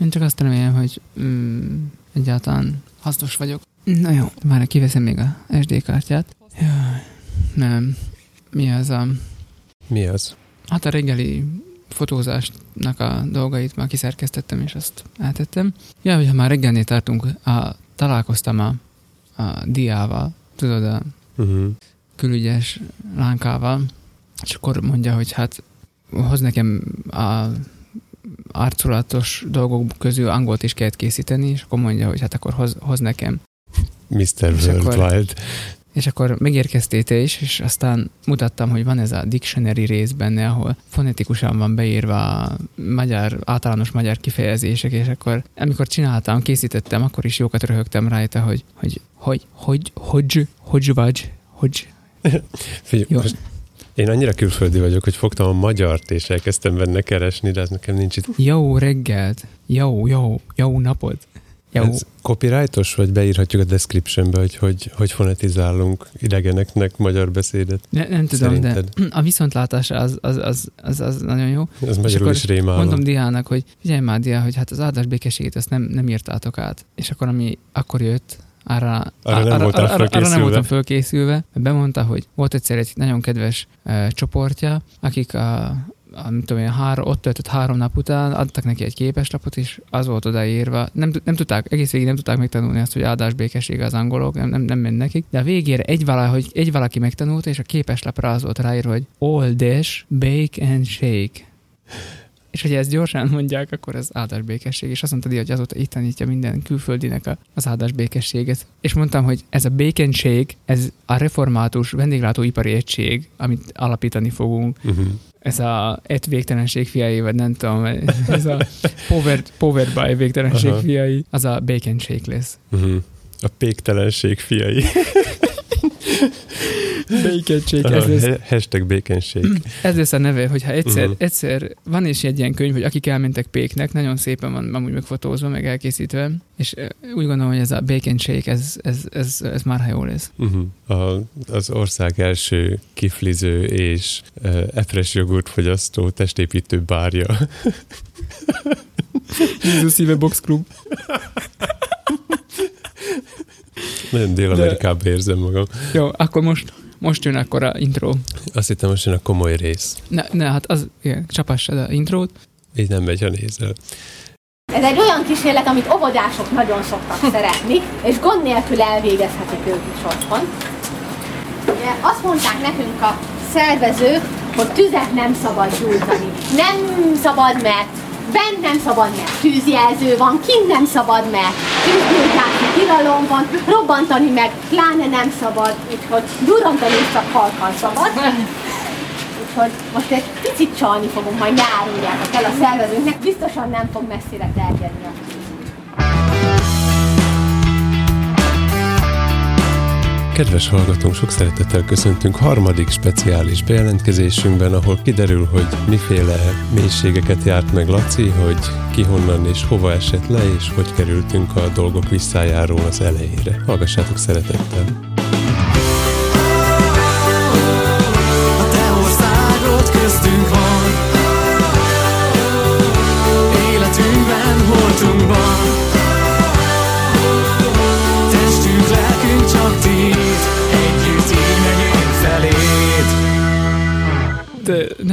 Én csak azt remélem, hogy mm, egyáltalán hasznos vagyok. Na jó, már kiveszem még a SD kártyát. Jaj, nem. Mi az a... Mi az? Hát a reggeli fotózásnak a dolgait már kiszerkesztettem, és azt eltettem. Ja, hogyha már reggelnél tartunk, a, találkoztam a, a diával, tudod, a Uh-huh. külügyes lánkával, és akkor mondja, hogy hát hoz nekem a arculatos dolgok közül angolt is kellett készíteni, és akkor mondja, hogy hát akkor hoz, hoz nekem. Mr. Worldwide. És akkor megérkeztél te is, és aztán mutattam, hogy van ez a dictionary rész benne, ahol fonetikusan van beírva a magyar, általános magyar kifejezések, és akkor amikor csináltam, készítettem, akkor is jókat röhögtem rajta, hogy hogy, hogy, hogy, hogy, hogy vagy, hogy. Figyelj, most én annyira külföldi vagyok, hogy fogtam a magyart, és elkezdtem benne keresni, de ez nekem nincs itt. Jó reggelt, jó, jó, jó napot. Jó. Ez copyrightos, vagy beírhatjuk a descriptionbe, hogy, hogy hogy fonetizálunk idegeneknek magyar beszédet? Ne, nem tudom, Szerinted? de a viszontlátásra az, az, az, az, az nagyon jó. Ez magyarul is rémálom. Mondom Diának, hogy figyelj már Diá, hogy hát az áldás békességét ezt nem, nem írtátok át. És akkor ami akkor jött, arra, Arra nem voltál arra, arra nem fölkészülve. voltam fölkészülve. Bemondta, hogy volt egyszer egy nagyon kedves uh, csoportja, akik a, a nem tudom, én, három, ott töltött három nap után, adtak neki egy képeslapot, és az volt odaírva. Nem, nem tudták, egész végig nem tudták megtanulni azt, hogy áldás békesség az angolok, nem, nem, nem ment nekik. De a végére egy, valahogy, egy valaki megtanulta, és a képeslapra az volt ráírva, hogy all dash, bake and shake. És hogyha ezt gyorsan mondják, akkor ez áldás békesség. És azt mondta, hogy azóta itt tanítja minden külföldinek az áldás békességet. És mondtam, hogy ez a shake, ez a református vendéglátóipari egység, amit alapítani fogunk. Uh-huh. Ez a et végtelenség fiai, vagy nem tudom, ez a powered, powered by végtelenség Aha. fiai, az a bacon shake lesz. Uh-huh. A péktelenség fiai. Shake, ez lesz, Hashtag baconség. ez lesz a neve, hogyha egyszer, uh-huh. egyszer van is egy ilyen könyv, hogy akik elmentek péknek, nagyon szépen van amúgy megfotózva, meg elkészítve, és úgy gondolom, hogy ez a shake, ez, ez, ez, ez már jó lesz. Uh-huh. A, az ország első kifliző és uh, epres jogurt fogyasztó testépítő bárja. Jézus szíve box club. Nagyon Dél-Amerikában érzem magam. Jó, akkor most, most jön akkor a intro. Azt hittem, most jön a komoly rész. Ne, ne hát az, igen, csapassad a intrót. Így nem megy, ha nézel. Ez egy olyan kísérlet, amit óvodások nagyon szoktak szeretni, és gond nélkül elvégezhetik ők is otthon. Ugye azt mondták nekünk a szervezők, hogy tüzet nem szabad gyújtani. Nem szabad, mert bent nem szabad, mert tűzjelző van, kint nem szabad, mert tűzgyújtási tilalom van, robbantani meg pláne nem szabad, úgyhogy durrantani is csak halkan szabad. Úgyhogy most egy picit csalni fogunk majd nyáruljátok el a szervezőnknek, biztosan nem fog messzire terjedni a Kedves hallgatónk, sok szeretettel köszöntünk harmadik speciális bejelentkezésünkben, ahol kiderül, hogy miféle mélységeket járt meg Laci, hogy ki honnan és hova esett le, és hogy kerültünk a dolgok visszájáról az elejére. Hallgassátok szeretettel!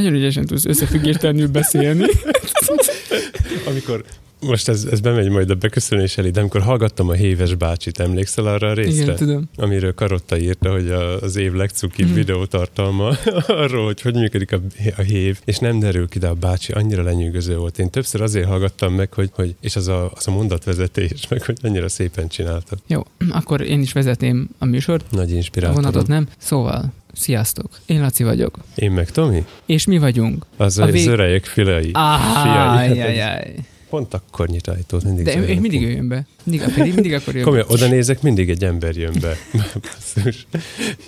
Nagyon ügyesen tudsz összefüggértelenül beszélni. Amikor most ez, ez bemegy majd a beköszönés elé, de amikor hallgattam a Héves bácsit, emlékszel arra a részre? Igen, tudom. Amiről Karotta írta, hogy a, az év legcukibb Mhm. videótartalma arról, hogy hogy működik a, a hév, és nem derül ki, de a bácsi annyira lenyűgöző volt. Én többször azért hallgattam meg, hogy, hogy és az a, az a mondatvezetés, meg hogy annyira szépen csinálta. Jó, akkor én is vezetném a műsort. Nagy A inspirátor. vonatot nem. Szóval, sziasztok. Én Laci vagyok. Én meg Tomi? És mi vagyunk? Az A vég- örejek filai. Áj, Fiai. áj. Pont akkor nyit ajtót, mindig De ő mindig jöjjön be. Mindig, pedig mindig akkor jön. Komolyan, oda nézek, mindig egy ember jön be.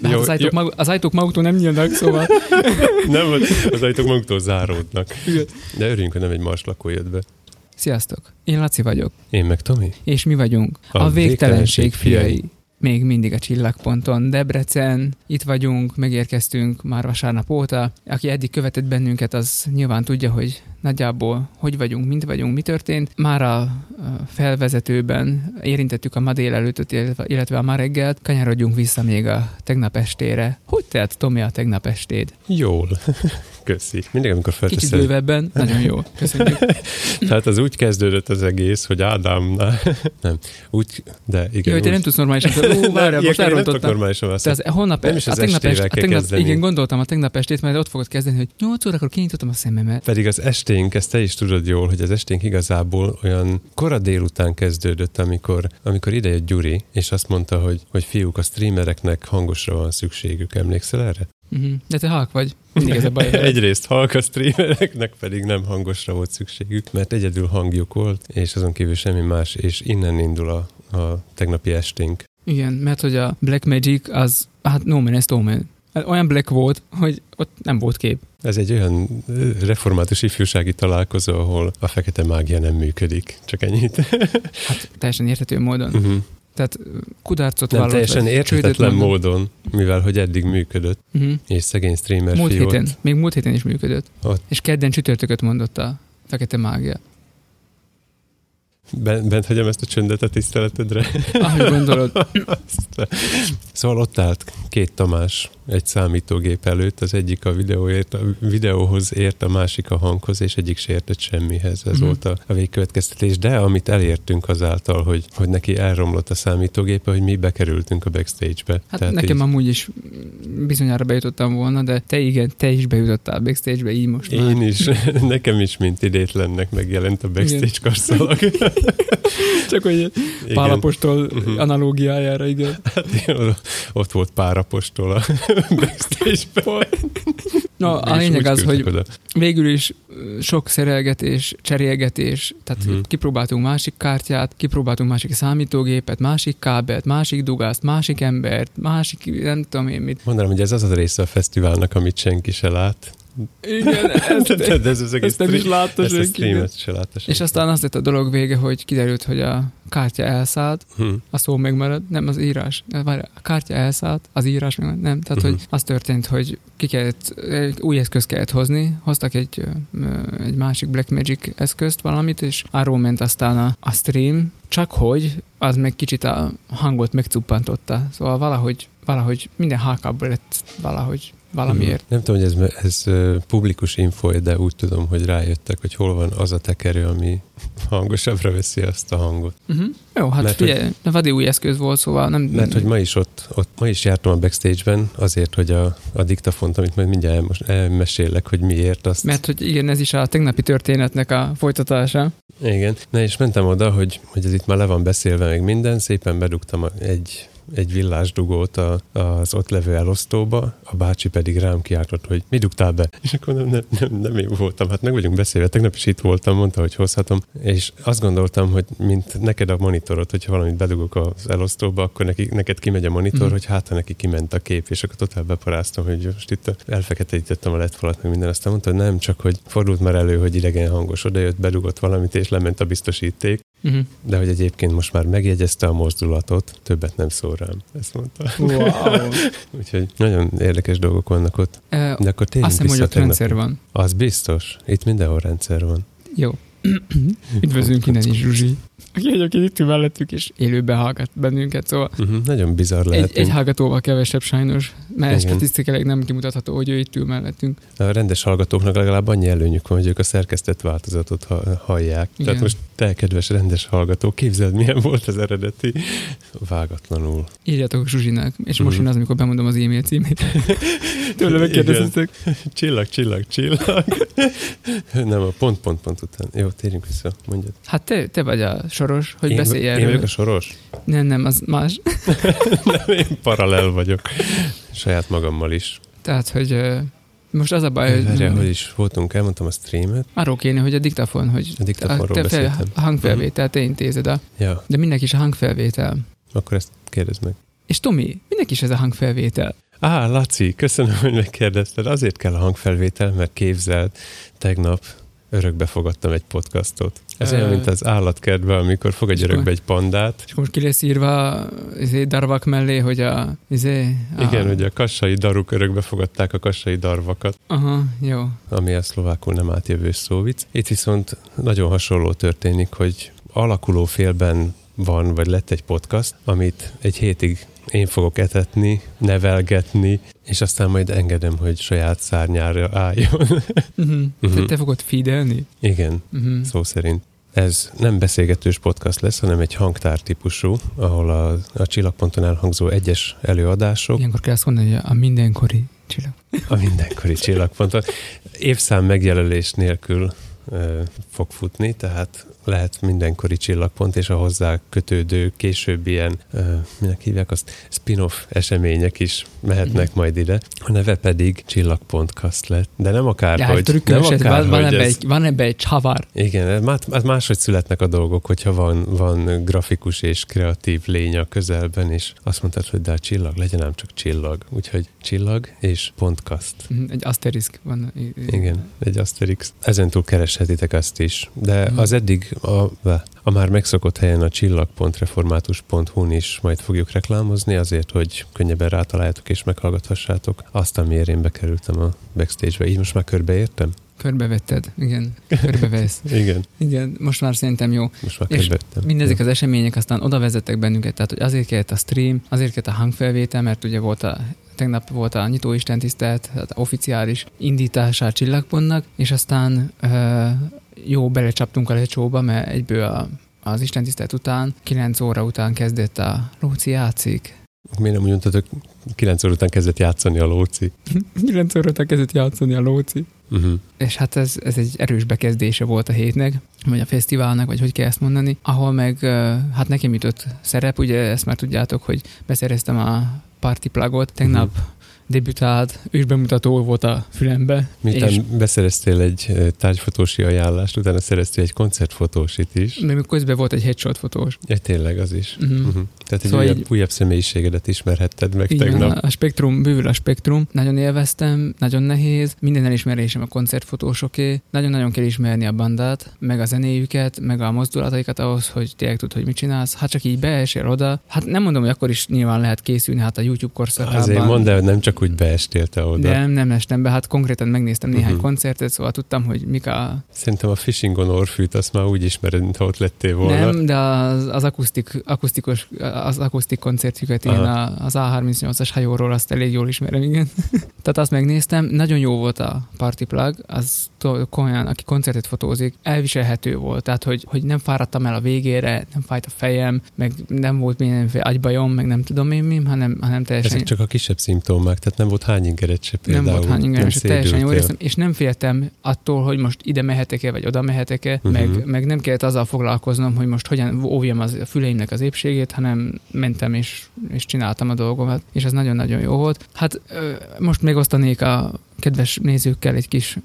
Hát az, ajtók Mag, az ajtók maguktól nem nyílnak, szóval Nem, az ajtók maguktól záródnak. De örüljünk, hogy nem egy más lakó jött be. sziasztok. Én Laci vagyok. Én meg Tomi? És mi vagyunk a, A a végtelenség végtelenség fiai. fiai. Még mindig a csillagponton. Debrecen, itt vagyunk, megérkeztünk már vasárnap óta. Aki eddig követett bennünket, az nyilván tudja, hogy nagyjából hogy vagyunk, mint vagyunk, mi történt. Már a a felvezetőben érintettük a ma délelőttöt, illetve- a ma reggelt, kanyarodjunk vissza még a tegnap estére. Hogy telt, Tomi, a tegnap estéd? Jól. Köszi. Mindig, amikor Kicsit felteszed. bővebben, nagyon jó. Köszönjük. Tehát az úgy kezdődött az egész, hogy Ádámnál, nem, úgy, de igen. Jó, hogy te úgy, nem tudsz normálisan. Ó, várjál, most elrontottam. normálisan válaszolni. az holnap, Nem is a az tegnap, est, estével a kell tegnap, igen, gondoltam a tegnap estét, majd ott fogod kezdeni, hogy 8 órakor kinyitottam a szememet. Pedig az esténk, ezt te is tudod jól, hogy az esténk igazából olyan kora délután kezdődött, amikor, amikor idejött Gyuri, és azt mondta, hogy, hogy fiúk, a streamereknek hangosra van szükségük. Emlékszel erre? Uh-huh. De te halk vagy. Mindig ez a baj. Egyrészt halk a streamereknek pedig nem hangosra volt szükségük, mert egyedül hangjuk volt, és azon kívül semmi más, és innen indul a, a tegnapi esténk. Igen, mert hogy a Black Magic az, hát no man, ez no man. Olyan black volt, hogy ott nem volt kép. Ez egy olyan református ifjúsági találkozó, ahol a fekete mágia nem működik. Csak ennyit. Hát teljesen érthető módon. Uh-huh. Tehát kudarcot Nem, teljesen érthetetlen módon, mivel hogy eddig működött, Uh-huh. és szegény streamer Múlt fiú ott- héten, még múlt héten is működött. Ott. És kedden csütörtököt mondott a fekete mágia. Bent, bent hagyom ezt a csöndet a tiszteletedre. Ahogy gondolod. Szóval ott állt két Tamás egy számítógép előtt, az egyik a, videóért, a videóhoz ért, a másik a hanghoz, és egyik se értett semmihez. Ez Mhm. volt a, a végkövetkeztetés. De amit elértünk azáltal, hogy, hogy neki elromlott a számítógépe, hogy mi bekerültünk a backstage-be. Hát Tehát nekem így, amúgy is bizonyára bejutottam volna, de te igen, te is bejutottál backstage-be, így most már. én is, nekem is, mint idétlennek megjelent a backstage karszalag. Csak hogy Igen. Pálapostól Mhm. analógiájára, igen. Hát, igen, ott volt párapostól a backstage-ben. No, a lényeg az, hogy oda. végül is sok szerelgetés, cserélgetés, tehát Mhm. kipróbáltunk másik kártyát, kipróbáltunk másik számítógépet, másik kábelt, másik dugást, másik embert, másik nem tudom én mit. Mondanám, hogy ez az a része a fesztiválnak, amit senki se lát. Igen, ezt, De, de ez az egész ezt nem is látta ezt a senki. streamet se látta senki. És aztán az lett a dolog vége, hogy kiderült, hogy a kártya elszállt, Hm. a szó megmarad, nem az írás. Várj, a kártya elszállt, az írás megmarad, nem. Tehát, Mhm. hogy az történt, hogy ki kellett, egy új eszközt kellett hozni, hoztak egy, egy másik Blackmagic eszközt, valamit, és arról ment aztán a, a stream, csak hogy az meg kicsit a hangot megcuppantotta. Szóval valahogy, valahogy minden hákább lett valahogy valamiért. Nem tudom, hogy ez, ez publikus info, de úgy tudom, hogy rájöttek, hogy hol van az a tekerő, ami hangosabbra veszi azt a hangot. Uh-huh. Jó, hát Mert figyelj, hogy... vadi új eszköz volt, szóval nem... Mert hogy ma is ott, ott ma is jártam a backstage-ben, azért, hogy a, a diktafont, amit majd mindjárt elmos, elmesélek, hogy miért azt. Mert hogy igen, ez is a tegnapi történetnek a folytatása. Igen. Na és mentem oda, hogy, hogy ez itt már le van beszélve, meg minden, szépen bedugtam egy egy villásdugót a, az ott levő elosztóba, a bácsi pedig rám kiáltott, hogy mi dugtál be? És akkor nem, nem, nem, nem én voltam, hát meg vagyunk beszélve, tegnap is itt voltam, mondta, hogy hozhatom, és azt gondoltam, hogy mint neked a monitorod, hogyha valamit bedugok az elosztóba, akkor neki, neked kimegy a monitor, mm. hogy hát ha neki kiment a kép, és akkor totál beparáztam, hogy most itt elfeketítettem a lett falat, meg minden, aztán mondta, hogy nem, csak hogy fordult már elő, hogy idegen hangos odajött, bedugott valamit, és lement a biztosíték, Uh-huh. de hogy egyébként most már megjegyezte a mozdulatot, többet nem szól rám. Ezt mondta. Wow. Úgyhogy nagyon érdekes dolgok vannak ott. Uh, De akkor térjünk azt hiszem, hogy ott rendszer van. Az biztos. Itt mindenhol rendszer van. Jó. Üdvözlünk innen is, Zsuzsi. Aki egyébként itt ül mellettük, és élőben hallgat bennünket, szóval Uh-huh, nagyon bizarr egy, lehet. egy hallgatóval kevesebb sajnos, mert Igen. statisztikailag nem kimutatható, hogy ő itt ül mellettünk. A rendes hallgatóknak legalább annyi előnyük van, hogy ők a szerkesztett változatot ha- hallják. Igen. Tehát most te, kedves rendes hallgató, képzeld, milyen volt az eredeti. Vágatlanul. Írjátok Zsuzsinak, és most jön az, amikor bemondom az e-mail címét. Tőle megkérdeztetek. Csillag, csillag, csillag. nem, a pont, pont, pont után. Jó, térjünk vissza, mondjad. Hát te, te vagy a soros, hogy én, beszélj Én erről. vagyok a soros? Nem, nem, az más. Nem, én paralel vagyok. Saját magammal is. Tehát, hogy most az a baj, Várjál, hogy hogy is voltunk, elmondtam a streamet. arról kéne, hogy a diktafon, hogy A diktafonról te fel, a hangfelvétel, te intézed a, Ja, de mindenki is a hangfelvétel. akkor ezt kérdezd meg. És Tomi, mindenki is ez a hangfelvétel. Á, Laci, köszönöm, hogy megkérdezted. Azért kell a hangfelvétel, mert képzeld, tegnap örökbe fogadtam egy podcastot. Ez olyan, mint az állatkertben, amikor akkor- örökbe egy pandát. És most ki lesz írva izé, darvak mellé, hogy a... Izé, a Igen, hogy a kassai daruk örökbe fogadták a kassai darvakat, Aha, jó. ami a szlovákul nem átjövő szóvic. Itt viszont nagyon hasonló történik, hogy alakuló félben van, vagy lett egy podcast, amit egy hétig én fogok etetni, nevelgetni, és aztán majd engedem, hogy saját szárnyára álljon. Uh-huh. Te, Mhm. te fogod feedelni? Igen, Uh-huh. szó szerint. Ez nem beszélgetős podcast lesz, hanem egy hangtár típusú, ahol a, a csillagponton elhangzó egyes előadások, Ilyenkor kell azt mondani, hogy a mindenkori csillag. a mindenkori csillagponton évszám megjelölés nélkül ö, fog futni, tehát lehet mindenkori csillagpont, és a hozzá kötődő később ilyen, ö, minek hívják azt, spin-off események is mehetnek Mhm. majd ide. A neve pedig csillagpontkast lett, de nem akár, hogy, hát trükkös, nem akár, van, van, hogy ebbe ez, egy, van ebbe egy csavar. igen, ez máshogy születnek a dolgok, hogyha van, van grafikus és kreatív lény a közelben, és azt mondtad, hogy de a csillag, legyen ám csak csillag. Úgyhogy csillag és podcast. Mhm, Egy asterisk van. Igen, egy Asterix. Ezentúl kereshetitek azt is. De Mhm. az eddig a, a már megszokott helyen a csillag.református.hu-n is majd fogjuk reklámozni, azért, hogy könnyebben rátaláljátok és meghallgathassátok azt, amiért én bekerültem a backstage-be. Így most már körbeértem? Körbevetted, igen. Körbevesz. Igen, Igen, most már szerintem jó. most már És. Mindezek az események aztán oda vezettek bennünket, tehát hogy azért kellett a stream, azért kellett a hangfelvétel, mert ugye volt a tegnap volt a nyitó istentisztelt, tehát oficiális indítása a csillagpontnak, és aztán jó belecsaptunk a lecsóba, mert egyből a, az istentisztelt után, 9 óra után kezdett a Lóci játszik. Miért nem úgy mondtad, 9 óra után kezdett játszani a lóci? 9 óra után kezdett játszani a Lóci. Uh-huh. És hát ez, ez egy erős bekezdése volt a hétnek, vagy a fesztiválnak, vagy hogy kell ezt mondani, ahol meg hát nekem jutott szerep, ugye ezt már tudjátok, hogy beszereztem a party plugot, tegnap uh-huh. Debütált, ősbemutató volt a fülembe. Miután és beszereztél egy tárgyfotósi ajánlást, utána szereztél egy koncertfotósit is. még közben volt egy headshot fotós. Ja, tényleg az is. Uh-huh. Uh-huh. Tehát egy Szóval újabb, így- újabb személyiségedet ismerhetted meg Így van, tegnap. a spektrum, bővül a spektrum. Nagyon élveztem, nagyon nehéz. Minden elismerésem a koncertfotósoké. Nagyon-nagyon kell ismerni a bandát, meg a zenéjüket, meg a mozdulataikat ahhoz, hogy tényleg tud, hogy mit csinálsz. Hát csak így beesél oda. Hát nem mondom, hogy akkor is nyilván lehet készülni, hát a YouTube korszakában. Azért mondd el, nem csak úgy beestél te oda. Nem, nem estem be, hát konkrétan megnéztem néhány uh-huh. koncertet, szóval tudtam, hogy mik a... Szerintem a Fishing on Orfűt azt már úgy ismered, mintha ott lettél volna. Nem, de az, az akusztik, akusztikus, az akusztik koncertjüket, Aha. a, az A38-as hajóról azt elég jól ismerem, igen. Tehát azt megnéztem, nagyon jó volt a Party Plug, az komolyan, aki koncertet fotózik, elviselhető volt, tehát hogy, hogy nem fáradtam el a végére, nem fájt a fejem, meg nem volt mindenféle agybajom, meg nem tudom én mi, hanem, hanem teljesen Ezek csak a kisebb szimptomák, tehát nem volt hány ingeret se nem például. volt hány ingeres, nem teljesen jó szédültél. éreztem, és nem féltem attól, hogy most ide mehetek-e, vagy oda mehetek-e, uh-huh. meg, meg nem kellett azzal foglalkoznom, hogy most hogyan óvjam az a füleimnek az épségét, hanem mentem és, és csináltam a dolgomat, és ez nagyon-nagyon jó volt. Hát most még osztanék a kedves nézőkkel egy kis,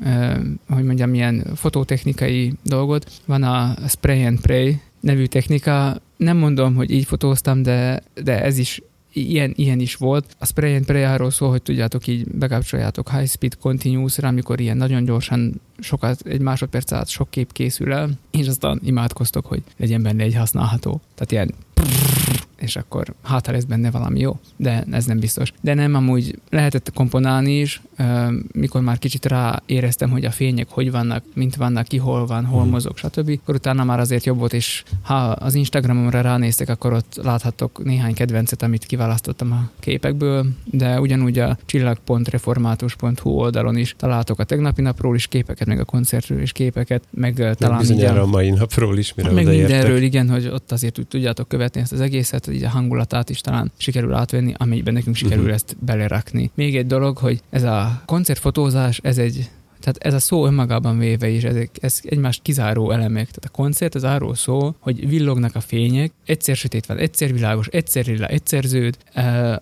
hogy mondjam, milyen fototechnikai dolgot. Van a Spray and Pray nevű technika. Nem mondom, hogy így fotóztam, de, de ez is ilyen, ilyen is volt. A spray and pray arról szól, hogy tudjátok így bekapcsoljátok high speed continuous-ra, amikor ilyen nagyon gyorsan sokat, egy másodperc alatt sok kép készül el, és aztán imádkoztok, hogy legyen benne egy használható. Tehát ilyen és akkor hát ha lesz benne valami jó, de ez nem biztos. De nem, amúgy lehetett komponálni is, mikor már kicsit ráéreztem, hogy a fények hogy vannak, mint vannak, ki hol van, hol Mhm. mozog, stb. Akkor utána már azért jobb volt, és ha az Instagramomra ránéztek, akkor ott láthattok néhány kedvencet, amit kiválasztottam a képekből, de ugyanúgy a csillag.református.hu oldalon is találtok a tegnapi napról is képeket, meg a koncertről is képeket, meg talán bizonyára a- mai napról is, mire meg mindenről, igen, hogy ott azért úgy tudjátok követni ezt az egészet, hogy így a hangulatát is talán sikerül átvenni, amelyben nekünk sikerül uh-huh. ezt belerakni. Még egy dolog, hogy ez a koncertfotózás, ez egy tehát ez a szó önmagában véve is, ezek, ez egymást kizáró elemek. Tehát a koncert az arról szól, hogy villognak a fények, egyszer sötét van, egyszer világos, egyszer lila, egyszer zöld.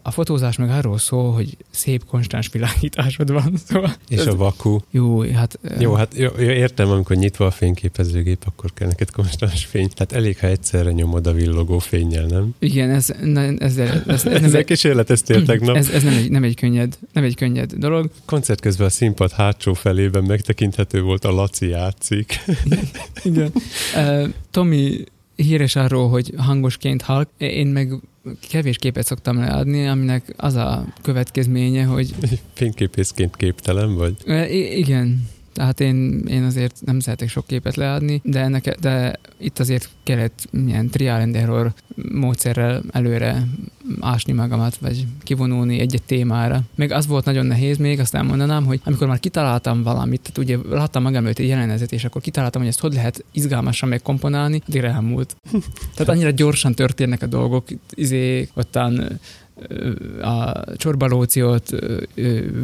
A fotózás meg arról szól, hogy szép konstans világításod van. Szóval És ez, a vaku. jó, hát Jó, hát jó, értem, amikor nyitva a fényképezőgép, akkor kell neked konstans fény. Tehát elég, ha egyszerre nyomod a villogó fényjel, nem? igen, ez, ne, ez, ez, ez, ez, nem, kísérleteztél tegnap. ez, ez nem, egy, nem, egy könnyed, nem egy könnyed dolog. Koncert közben a színpad hátsó felé tévében megtekinthető volt a Laci játszik. Igen. Uh, Tomi híres arról, hogy hangosként halk, én meg kevés képet szoktam leadni, aminek az a következménye, hogy Fényképészként képtelen vagy? i- igen, tehát én, én azért nem szeretek sok képet leadni, de, ennek, de itt azért kellett ilyen trial and error módszerrel előre ásni magamat, vagy kivonulni egy-egy témára. Meg az volt nagyon nehéz még, azt elmondanám, hogy amikor már kitaláltam valamit, tehát ugye láttam magam előtt egy jelenetet, és akkor kitaláltam, hogy ezt hogy lehet izgalmasan megkomponálni, addig elmúlt. Tehát annyira gyorsan történnek a dolgok, izé, ottan a csorbalóciót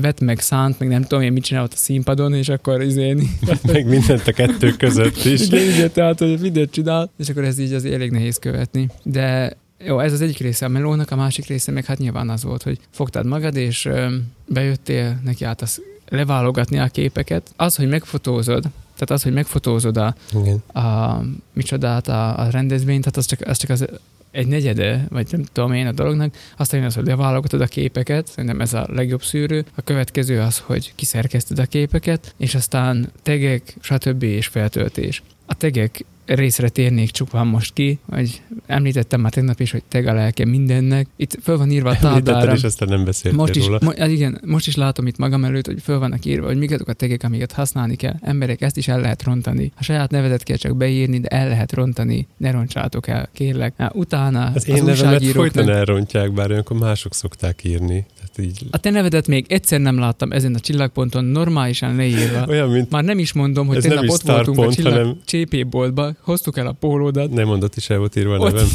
vett meg szánt, meg nem tudom én mit csinál ott a színpadon, és akkor izén Meg mindent a kettő között is. igen, igen, tehát hogy videót csinál, és akkor ez így az elég nehéz követni. De jó, ez az egyik része a melónak, a másik része meg hát nyilván az volt, hogy fogtad magad, és ö, bejöttél neki az leválogatni a képeket. Az, hogy megfotózod, tehát az, hogy megfotózod a, Igen. a micsodát, a, a rendezvényt, tehát az csak, az csak az egy negyede, vagy nem tudom én a dolognak, aztán jön az, hogy leválogatod a képeket, szerintem ez a legjobb szűrő. A következő az, hogy kiszerkezted a képeket, és aztán tegek, stb. és feltöltés. A tegek részre térnék csupán most ki, hogy említettem már tegnap is, hogy teg a lelke mindennek. Itt föl van írva a táblára. és aztán nem beszéltél Most is, róla. mo- hát igen, most is látom itt magam előtt, hogy föl vannak írva, hogy mik azok a tegek, amiket használni kell. Emberek, ezt is el lehet rontani. A saját nevedet kell csak beírni, de el lehet rontani. Ne roncsátok el, kérlek. Hát, utána Az az, én nevemet folyton elrontják, bár olyankor mások szokták írni. Tehát így A te nevedet még egyszer nem láttam ezen a csillagponton normálisan leírva. olyan, mint Már nem is mondom, hogy tegnap ott voltunk a Starpont, csillag hanem- csépéboltba, hoztuk el a pólódat, nem mondott is el volt írva a Ott- nevem.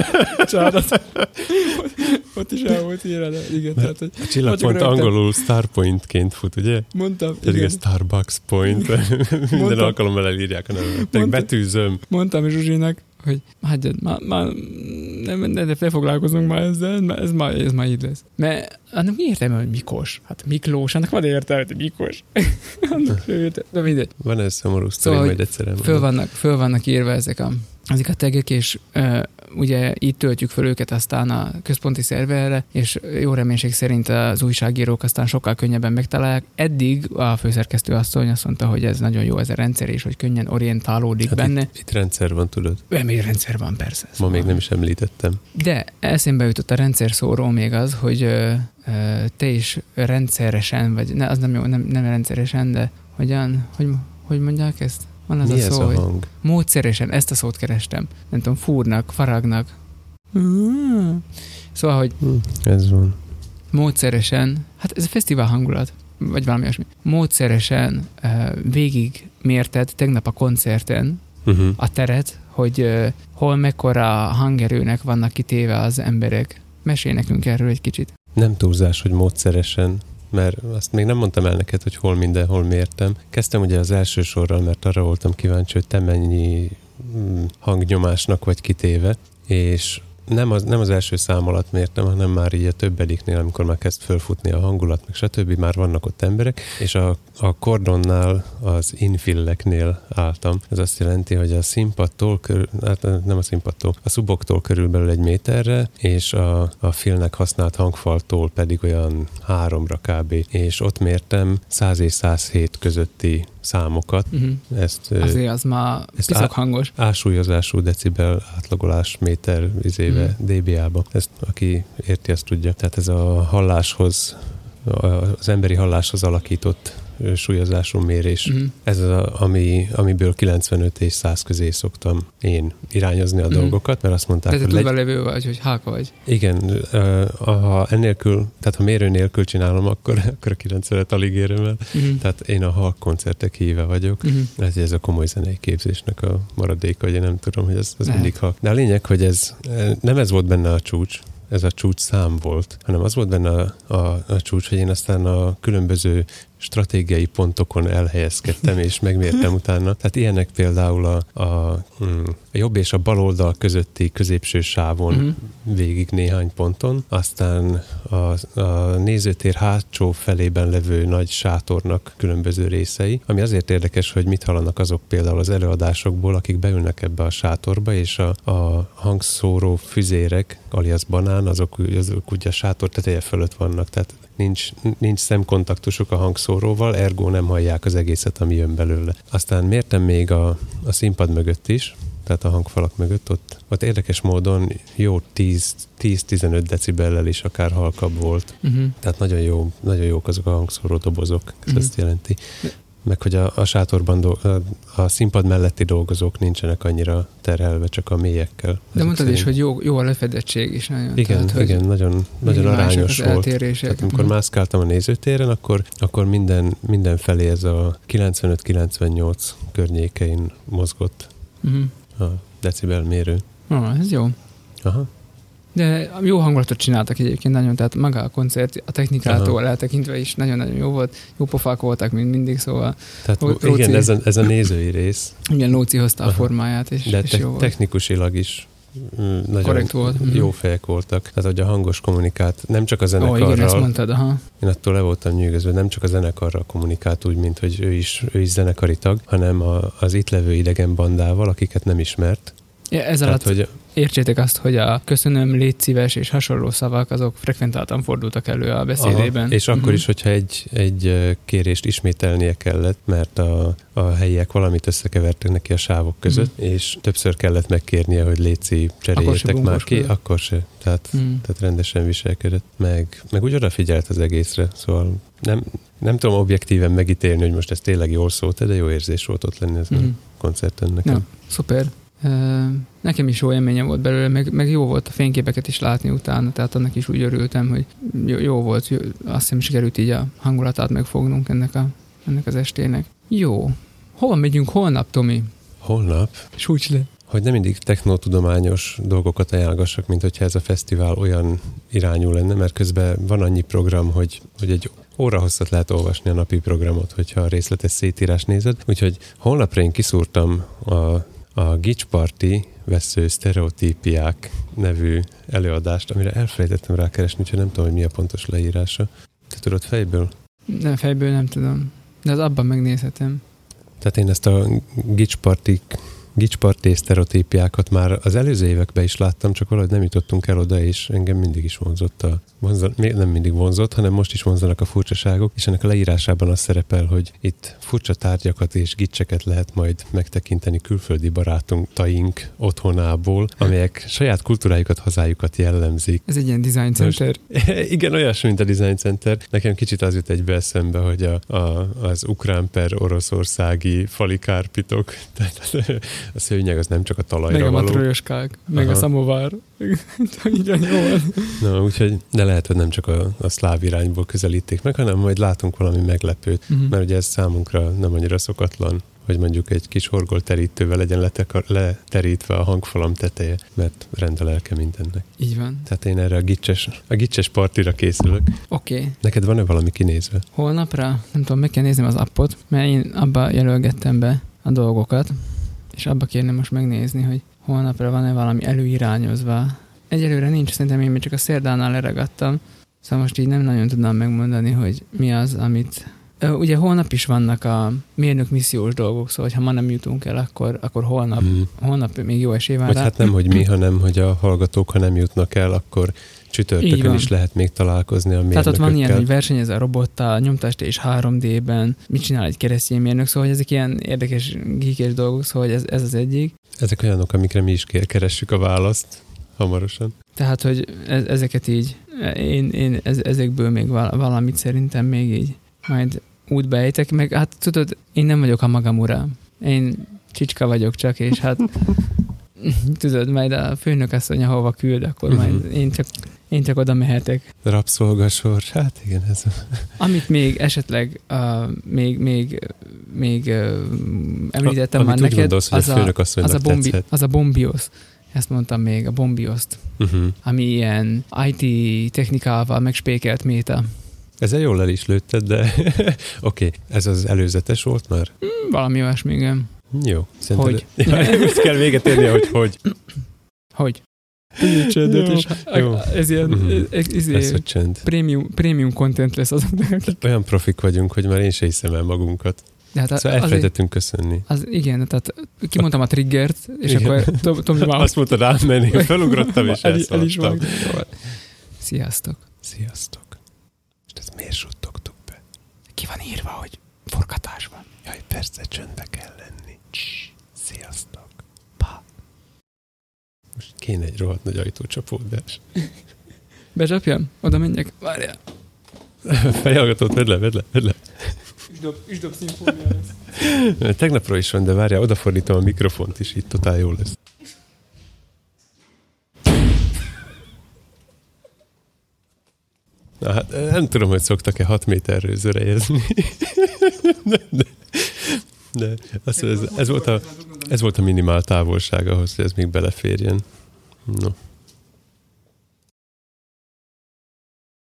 Csárat. Ott is el volt írva, igen, tehát, hogy A csillagpont angolul Starpointként fut, ugye? mondtam, Pedig igen, Starbucks Point. Minden Mondtam. alkalommal elírják a nevemet. Mondtam. betűzöm. mondtam Zsuzsinak, hogy hagyjad, már, már nem, nem, de felfoglalkozunk már ezzel, mert ez már, ez már így lesz. Mert annak mi értelme, hogy Mikos? Hát Miklós, annak van értelme, hogy Mikos. annak értelme, de mindegy. Van ez szomorú sztori, Szóval, majd egyszer elmondom. Föl vannak, föl vannak írva ezek a, ezek a tegek, és uh, ugye így töltjük föl őket aztán a központi szerverre, és jó reménység szerint az újságírók aztán sokkal könnyebben megtalálják. Eddig a főszerkesztő asszony azt mondta, hogy ez nagyon jó ez a rendszer, és hogy könnyen orientálódik Hát benne. Itt, itt rendszer van, tudod. Még rendszer van, persze. Ma még nem is említettem. De eszembe jutott a rendszer szóról még az, hogy ö, ö, te is rendszeresen, vagy ne, az nem jó, nem, nem rendszeresen, de hogyan, hogy, hogy mondják ezt? Van az Mi a ez szó, a hogy hang? módszeresen, ezt a szót kerestem. Nem tudom, fúrnak, faragnak. Szóval, hogy Hm, ez van. módszeresen, hát ez a fesztivál hangulat, vagy valami olyasmi, módszeresen végig mérted tegnap a koncerten Uh-huh. a teret, hogy hol mekkora hangerőnek vannak kitéve az emberek. Mesélj nekünk erről egy kicsit. Nem túlzás, hogy módszeresen, mert azt még nem mondtam el neked, hogy hol mindenhol mértem. Kezdtem ugye az első sorral, mert arra voltam kíváncsi, hogy te mennyi mm, hangnyomásnak vagy kitéve, és nem az, nem az első szám alatt mértem, hanem már így a többediknél, amikor már kezd fölfutni a hangulat, meg stb. már vannak ott emberek, és a, a kordonnál, az infilleknél álltam. Ez azt jelenti, hogy a színpadtól, körül, hát nem a színpadtól, a szuboktól körülbelül egy méterre, és a, a filmnek használt hangfaltól pedig olyan háromra kb. És ott mértem 100 és 107 közötti számokat. Uh-huh. Ezt Azért az már ezt á- hangos. ásúlyozású decibel átlagolás méter izéve Mhm. dBA-ba. Ezt aki érti, azt tudja. Tehát ez a halláshoz, az emberi halláshoz alakított súlyozású mérés. Uh-huh. Ez az, a, ami, amiből 95 és 100 közé szoktam én irányozni a Mhm. dolgokat, mert azt mondták, De te hogy legy... levő vagy, hogy háka vagy. igen, ha ennélkül, tehát ha mérő nélkül csinálom, akkor, akkor a 90-et alig érem el. Uh-huh. Tehát én a halk koncertek híve vagyok. Uh-huh. Ez, ez a komoly zenei képzésnek a maradéka, hogy én nem tudom, hogy ez, ez Lehet. mindig ha. De a lényeg, hogy ez nem ez volt benne a csúcs, ez a csúcs szám volt, hanem az volt benne a, a, a csúcs, hogy én aztán a különböző stratégiai pontokon elhelyezkedtem, és megmértem utána. Tehát ilyenek például a, a, mm, a jobb és a bal oldal közötti középső sávon Mhm. végig néhány ponton, aztán a, a nézőtér hátsó felében levő nagy sátornak különböző részei, ami azért érdekes, hogy mit hallanak azok például az előadásokból, akik beülnek ebbe a sátorba, és a, a hangszóró füzérek, alias banán, azok, azok ugye a sátor teteje fölött vannak, tehát nincs, nincs szemkontaktusuk a hangszóró hangszóróval, ergo nem hallják az egészet, ami jön belőle. Aztán mértem még a, a színpad mögött is, tehát a hangfalak mögött, ott, ott érdekes módon jó 10 10-15 decibellel is akár halkabb volt. Uh-huh. Tehát nagyon, jó, nagyon jók azok a hangszóró dobozok, ez Mhm. ezt jelenti. Meg hogy a, a sátorban, do, a, a színpad melletti dolgozók nincsenek annyira terhelve, csak a mélyekkel. De mondtad is, szerint. hogy jó, jó a lefedettség is nagyon. Igen, tehát, hogy igen, nagyon, nagyon arányos volt. eltérések. Tehát amikor Mhm. mászkáltam a nézőtéren, akkor, akkor minden, minden felé ez a 95-98 környékein mozgott Mhm. a decibel mérő. Ah, ez jó. Aha. De jó hangulatot csináltak egyébként nagyon, tehát maga a koncert a technikától eltekintve is nagyon-nagyon jó volt. Jó pofák voltak, mint mindig, szóval Tehát Ó- igen, ez a, ez a nézői rész, igen, Lóci hozta a Aha. formáját, és, de és te, jó volt. technikusilag is mm, nagyon Korrekt volt. Mhm. jó fejek voltak. Tehát, hogy a hangos kommunikált, nem csak a Ó, zenekarral, igen, ezt mondtad, aha. én attól le voltam nyűgözve, nem csak a zenekarral kommunikált úgy, mint hogy ő is, ő is zenekari tag, hanem a, az itt levő idegen bandával, akiket nem ismert. Ja, ez Tehát, alatt hogy értsétek azt, hogy a köszönöm, légy szíves és hasonló szavak, azok frekventáltan fordultak elő a beszédében. Aha, és akkor Mhm. is, hogyha egy, egy kérést ismételnie kellett, mert a, a helyiek valamit összekevertek neki a sávok között, és többször kellett megkérnie, hogy léci cseréljétek már ki, akkor se. Tehát, Mhm. tehát rendesen viselkedett. Meg, meg úgy odafigyelt az egészre, szóval nem, nem tudom objektíven megítélni, hogy most ez tényleg jól szólt, de jó érzés volt ott lenni ezen Mhm. a koncerten nekem. Ja, szuper. Nekem is jó élményem volt belőle, meg, meg jó volt a fényképeket is látni utána, tehát annak is úgy örültem, hogy jó, jó volt, jó, azt hiszem sikerült így a hangulatát megfognunk ennek, a, ennek az estének. Jó. Hova megyünk holnap, Tomi? Holnap Súcs le. hogy nem mindig technotudományos dolgokat ajánlgassak, mint hogyha ez a fesztivál olyan irányú lenne, mert közben van annyi program, hogy, hogy egy óra hosszat lehet olvasni a napi programot, hogyha a részletes szétírás nézed. Úgyhogy holnapra én kiszúrtam a, a Gics Party vesző sztereotípiák nevű előadást, amire elfelejtettem rákeresni, úgyhogy nem tudom, hogy mi a pontos leírása. Te tudod fejből? Nem, fejből nem tudom. De az abban megnézhetem. Tehát én ezt a gicspartik, gicsparti sztereotípiákat már az előző években is láttam, csak valahogy nem jutottunk el oda, és engem mindig is vonzott a, vonzon, még nem mindig vonzott, hanem most is vonzanak a furcsaságok, és ennek a leírásában az szerepel, hogy itt furcsa tárgyakat és gicseket lehet majd megtekinteni külföldi barátunk, taink otthonából, amelyek saját kultúrájukat, hazájukat jellemzik. Ez egy ilyen design center. Igen, olyasmi, mint a Design Center. Nekem kicsit az jut egybe eszembe, hogy a, a, az ukrán per oroszországi falikárpitok, tehát a szőnyeg az nem csak a talajra Meg a való. meg a Aha. szamovár. Így van, jó van. Na, úgyhogy, de lehet, hogy nem csak a, a szláv irányból közelíték meg, hanem majd látunk valami meglepőt, Mhm. mert ugye ez számunkra nem annyira szokatlan, hogy mondjuk egy kis horgolterítővel legyen letekar, leterítve a hangfalam teteje, mert rend a lelke mindennek. Így van. Tehát én erre a gicses, a gicses partira készülök. Oké. Okay. Neked van-e valami kinézve? Holnapra, nem tudom, meg kell néznem az appot, mert én abba jelölgettem be a dolgokat, és abba kérném most megnézni, hogy holnapra van-e valami előirányozva. Egyelőre nincs, szerintem én még csak a szerdánál leregadtam, szóval most így nem nagyon tudnám megmondani, hogy mi az, amit... Ugye holnap is vannak a mérnök missziós dolgok, szóval ha ma nem jutunk el, akkor, akkor holnap, Mm. holnap még jó esély van Vagy rá. hát nem, hogy mi, hanem hogy a hallgatók, ha nem jutnak el, akkor csütörtökön van. is lehet még találkozni a Tehát mérnökökkel. ott van ilyen, hogy versenyez a robottal, nyomtást és 3D-ben, mit csinál egy keresztény mérnök, szóval hogy ezek ilyen érdekes, geekes dolgok, szóval hogy ez, ez az egyik. Ezek olyanok, amikre mi is keressük a választ hamarosan. Tehát, hogy ez, ezeket így, én, én ez, ezekből még val- valamit szerintem még így majd útba ejtek, meg hát tudod, én nem vagyok a magam ura. Én csicska vagyok csak, és hát tudod, majd a főnök asszony, ahova küld, akkor majd Mhm. én csak, én csak oda mehetek. Rabszolgasor, hát igen, ez a... Amit még esetleg uh, még, még, még uh, említettem Amit már neked, gondolsz, az a a, az, a bombi, tetszett. az a bombiosz. Ezt mondtam még, a bombioszt, Uh-huh. ami ilyen IT technikával megspékelt méta. Ezzel jól el is lőtted, de oké, okay. ez az előzetes volt már? Hmm, Valami olyasmi, igen. Jó. Hogy? Ja, most kell véget érni, hogy hogy. Hogy? Csendet, Jó, és ez ilyen Mhm. ez, ez, csend. prémium, prémium content lesz azoknak, akik... Olyan profik vagyunk, hogy már én se hiszem el magunkat. De hát Szóval elfelejtettünk köszönni. az, igen, tehát kimondtam a triggert, és Igen. akkor Tom- Tomi már Azt mondta rám menni, felugrottam és el, el is. Sziasztok! Sziasztok. És ezt miért suttogtuk be? ki van írva, hogy forgatás van. Jaj, persze, csöndbe kell lenni. Sziasztok. Most kéne egy rohadt nagy ajtócsapódás. Becsapjam? Oda menjek? Várjál. Fejhallgatót vedd le, vedd le, vedd le. Üsdob, üsdob szimfónia lesz. Tegnapról is van, de várjál, odafordítom a mikrofont is, így totál jó lesz. Na hát nem tudom, hogy szoktak-e 6 méterről zörejezni. de, de, de azt, ez, ez, volt a, ez volt a minimál távolság ahhoz, hogy ez még beleférjen. No.